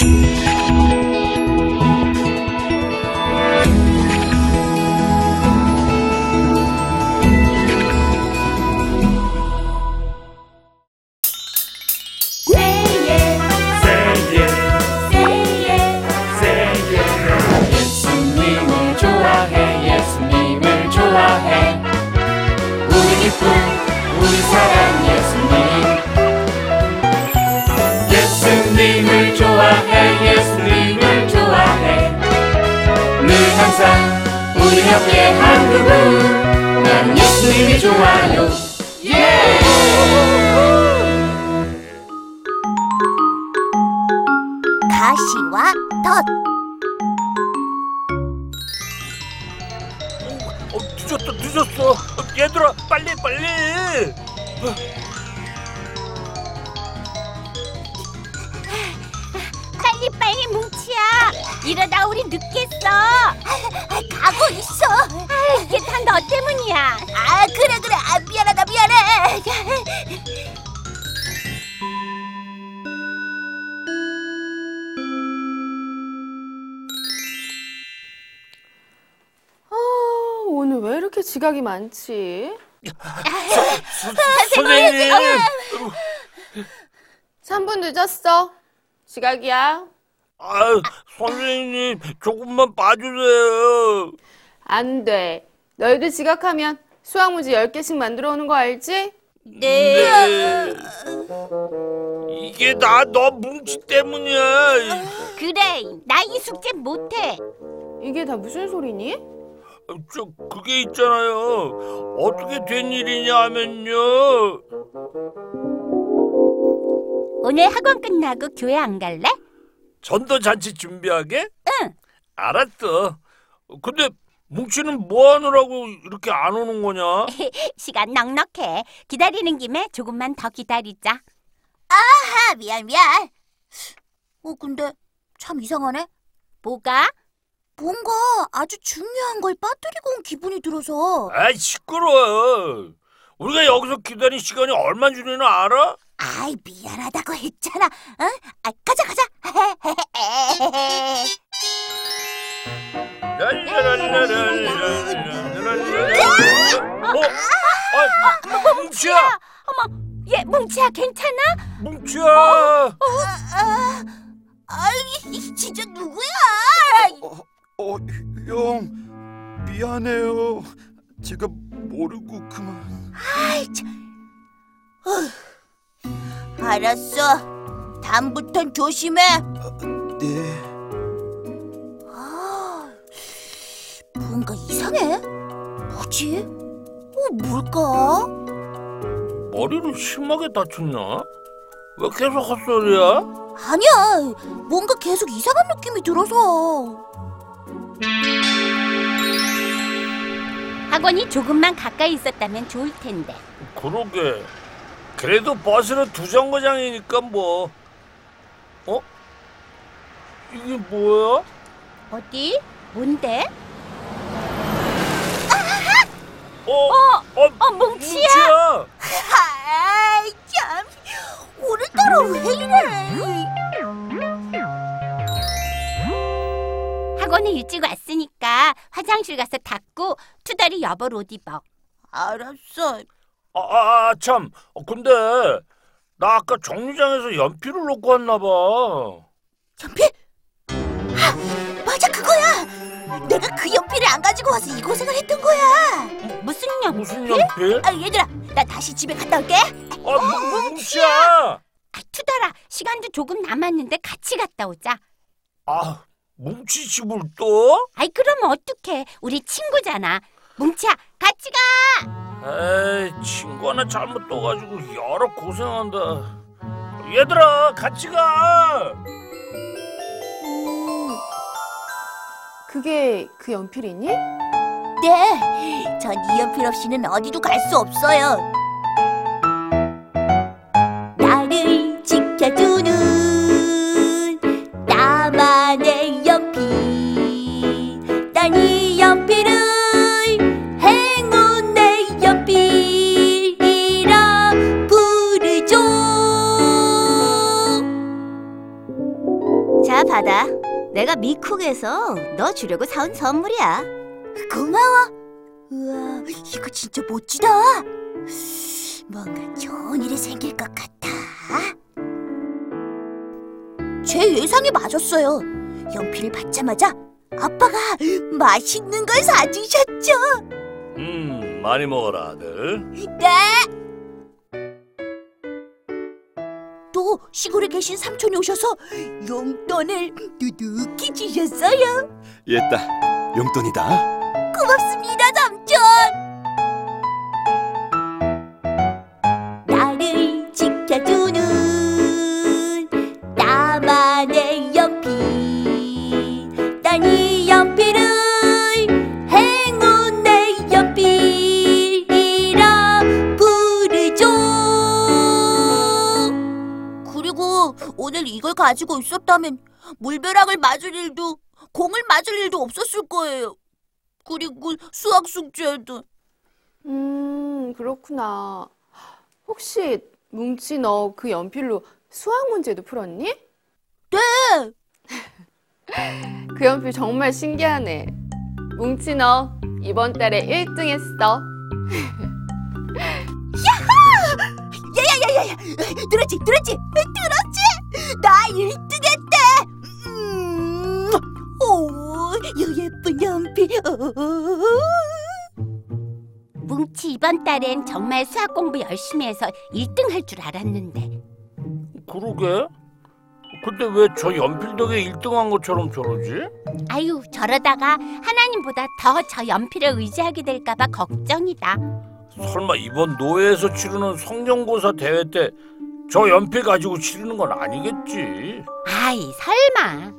우리 기쁨 우리 사랑 예수님 예수님을 좋아해 예수님을 좋아해. 늘 항상 우리 옆에 한 그분. 난 예수님이 좋아요. 예! 가시와 덫 어, 늦었다 늦었어. 얘들아 빨리 빨리 이러다 우리 늦겠어 가고 있어 이게 다 너 때문이야 아 그래 그래 아, 미안하다 미안해 아, 오늘 왜 이렇게 지각이 많지? 선생님 3분 늦었어. 지각이야. 아유 선생님 조금만 봐주세요 안 돼. 너희들 지각하면 수학 문제 10개씩 만들어 오는 거 알지? 네 이게 다너 뭉치 때문이야 그래 나 이 숙제 못해 이게 다 무슨 소리니? 저 그게 있잖아요 어떻게 된 일이냐 하면요 오늘 학원 끝나고 교회 안 갈래? 전도 잔치 준비하게? 응. 알았어 근데 뭉치는 뭐 하느라고 이렇게 안 오는 거냐? 시간 넉넉해 기다리는 김에 조금만 더 기다리자 아하 미안 미안 어 근데 참 이상하네 뭐가? 뭔가 아주 중요한 걸 빠뜨리고 온 기분이 들어서 아이 시끄러워. 우리가 여기서 기다린 시간이 얼마 줄이는 알아? 아이 미안하다고 했잖아 어? 아, 가자 가자 어? 아, 뭉치야, 얘 뭉치야 괜찮아? 뭉치야. 아, 아이 진짜 누구야 어, 형 미안해요. 제가 모르고 그만. 아이 참 어, 알았어 다음부턴 조심해 네. 아, 뭔가 이상해 뭐지? 어 뭘까? 머리를 심하게 다쳤냐? 왜 계속 헛소리야? 아니야 뭔가 계속 이상한 느낌이 들어서 학원이 조금만 가까이 있었다면 좋을 텐데 그러게. 그래도 버스는 두 정거장이니까 뭐. 어? 이게 뭐야? 어디? 뭔데? 어? 어? 어, 뭉치야! 아이 참 오늘따라 왜 이래 학원에 일찍 왔으니까 화장실 가서 닦고 투다리 여벌 옷 입어 알았어 아, 아, 아, 참. 어, 근데 나 아까 정류장에서 연필을 놓고 왔나 봐. 연필? 아, 맞아 그거야 내가 그 연필을 안 가지고 와서 이 고생을 했던 거야 무슨 연필? 무슨 연필? 아 얘들아 나 다시 집에 갔다 올게 아, 뭉- 뭉치야. 아, 투다라 시간도 조금 남았는데 같이 갔다 오자 아, 뭉치 집을 또? 아이 그러면 어떡해 우리 친구잖아 뭉치야 같이 가 에이, 친구 하나 잘못 떠가지고 여러 고생한다. 얘들아, 같이 가. 그게 그 연필이니? 네, 전 이 연필 없이는 어디도 갈 수 없어요. 나를 지켜주는 나만의 연필. 난이 미쿡에서 너 주려고 사온 선물이야. 고마워. 우와, 이거 진짜 멋지다. 뭔가 좋은 일이 생길 것 같아. 제 예상이 맞았어요. 연필을 받자마자 아빠가 맛있는 걸 사주셨죠. 음, 많이 먹어라, 아들. 네. 시골에 계신 삼촌이 오셔서 용돈을 두둑히 주셨어요. 얘다 용돈이다. 이걸 가지고 있었다면 물벼락을 맞을 일도 공을 맞을 일도 없었을 거예요. 그리고 수학 숙제도 음, 그렇구나. 혹시 뭉치 너 그 연필로 수학 문제도 풀었니? 네. 그 연필 정말 신기하네. 뭉치 너 이번 달에 1등 했어. 야야야야야 들었지 들었지 들었지 나 1등 했대. 음, 오 예쁜 연필. 뭉치 이번 달엔 정말 수학 공부 열심히 해서 1등 할 줄 알았는데. 그러게? 근데 왜 저 연필 덕에 1등한 것처럼 저러지? 아유 저러다가 하나님보다 더 저 연필을 의지하게 될까봐 걱정이다. 설마 이번 노예에서 치르는 성경고사 대회 때 저 연필 가지고 치르는 건 아니겠지? 아이 설마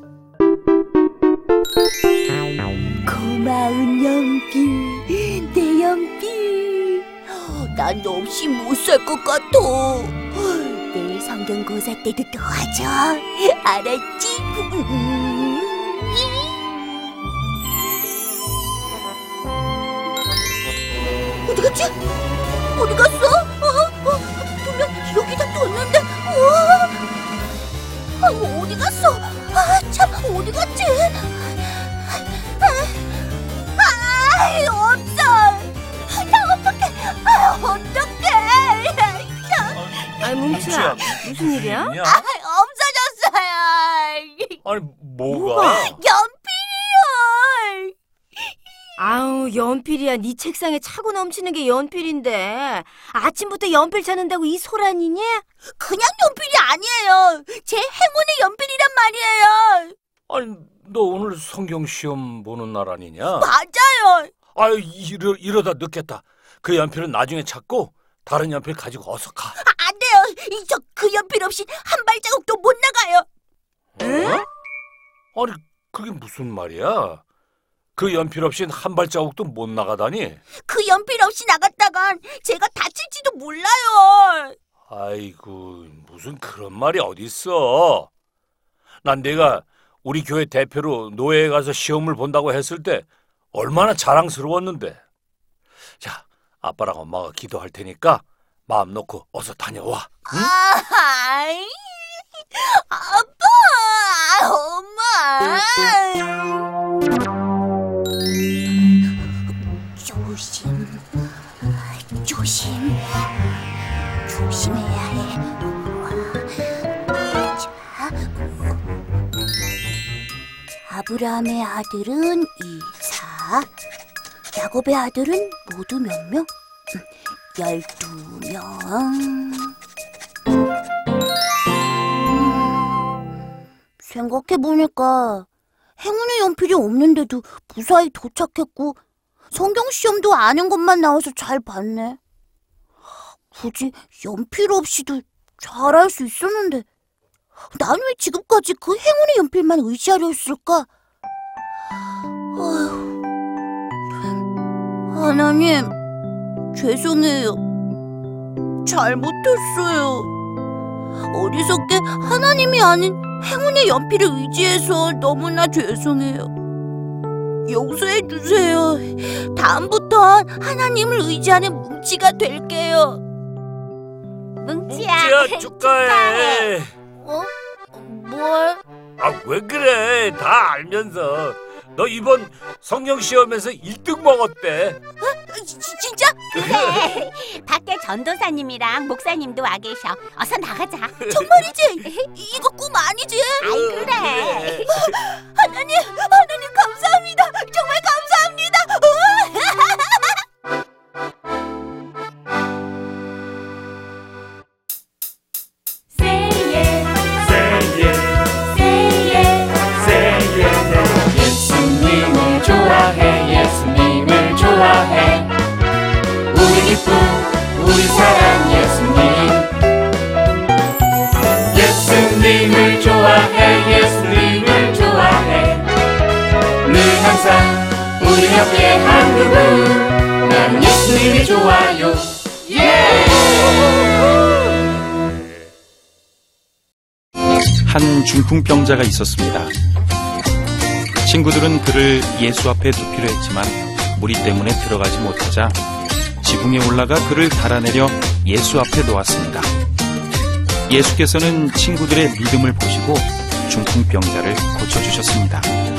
고마운 연필 내 연필 난 너 없이 못 살 것 같아 내일 성경고사 때도 도와줘 알았지? 어디 갔지? 어디 갔어? 어? 무슨 일이야? 아, 없어졌어요. 아니 뭐가? 연필이요. 아우 연필이야 네 책상에 차고 넘치는 게 연필인데 아침부터 연필 찾는다고 이 소란이니? 그냥 연필이 아니에요. 제 행운의 연필이란 말이에요. 아니 너 오늘 성경 시험 보는 날 아니냐? 맞아요. 아유 이러, 이러다 늦겠다. 그 연필은 나중에 찾고 다른 연필 가지고 어서 가. 저 그 연필 없이 한 발자국도 못 나가요. 어? 아니 그게 무슨 말이야? 그 연필 없인 한 발자국도 못 나가다니? 그 연필 없이 나갔다간 제가 다칠지도 몰라요. 아이고 무슨 그런 말이 어딨어? 난 내가 우리 교회 대표로 노예에 가서 시험을 본다고 했을 때 얼마나 자랑스러웠는데. 자, 아빠랑 엄마가 기도할 테니까 마음 놓고 어서 다녀와. 응? 아이, 아빠, 엄마. 조심, 조심, 조심해야 해. 자, 아브라함의 아들은 이사, 야곱의 아들은 모두 몇 명? 음, 열두 명. 생각해보니까 행운의 연필이 없는데도 무사히 도착했고 성경 시험도 아는 것만 나와서 잘 봤네. 굳이 연필 없이도 잘할 수 있었는데 난 왜 지금까지 그 행운의 연필만 의지하려 했을까? 아휴, 하나님 죄송해요. 잘못했어요. 어리석게 하나님이 아닌 행운의 연필을 의지해서 너무나 죄송해요. 용서해 주세요. 다음부턴 하나님을 의지하는 뭉치가 될게요. 뭉치야, 뭉치야 축하해. 어? 뭘? 아 아, 왜 그래? 다 알면서. 너 이번 성경 시험에서 1등 먹었대. 지- 진짜? 그래. 밖에 전도사님이랑 목사님도 와 계셔. 어서 나가자. 정말이지? 이거 꿈 아니지? 아이 그래. 하나님, 하나님 감사합니다. 정말 감사합니다. 좋아요 한 중풍병자가 있었습니다. 친구들은 그를 예수 앞에 두기로 했지만 무리 때문에 들어가지 못하자 지붕에 올라가 그를 달아내려 예수 앞에 놓았습니다. 예수께서는 친구들의 믿음을 보시고 중풍병자를 고쳐주셨습니다.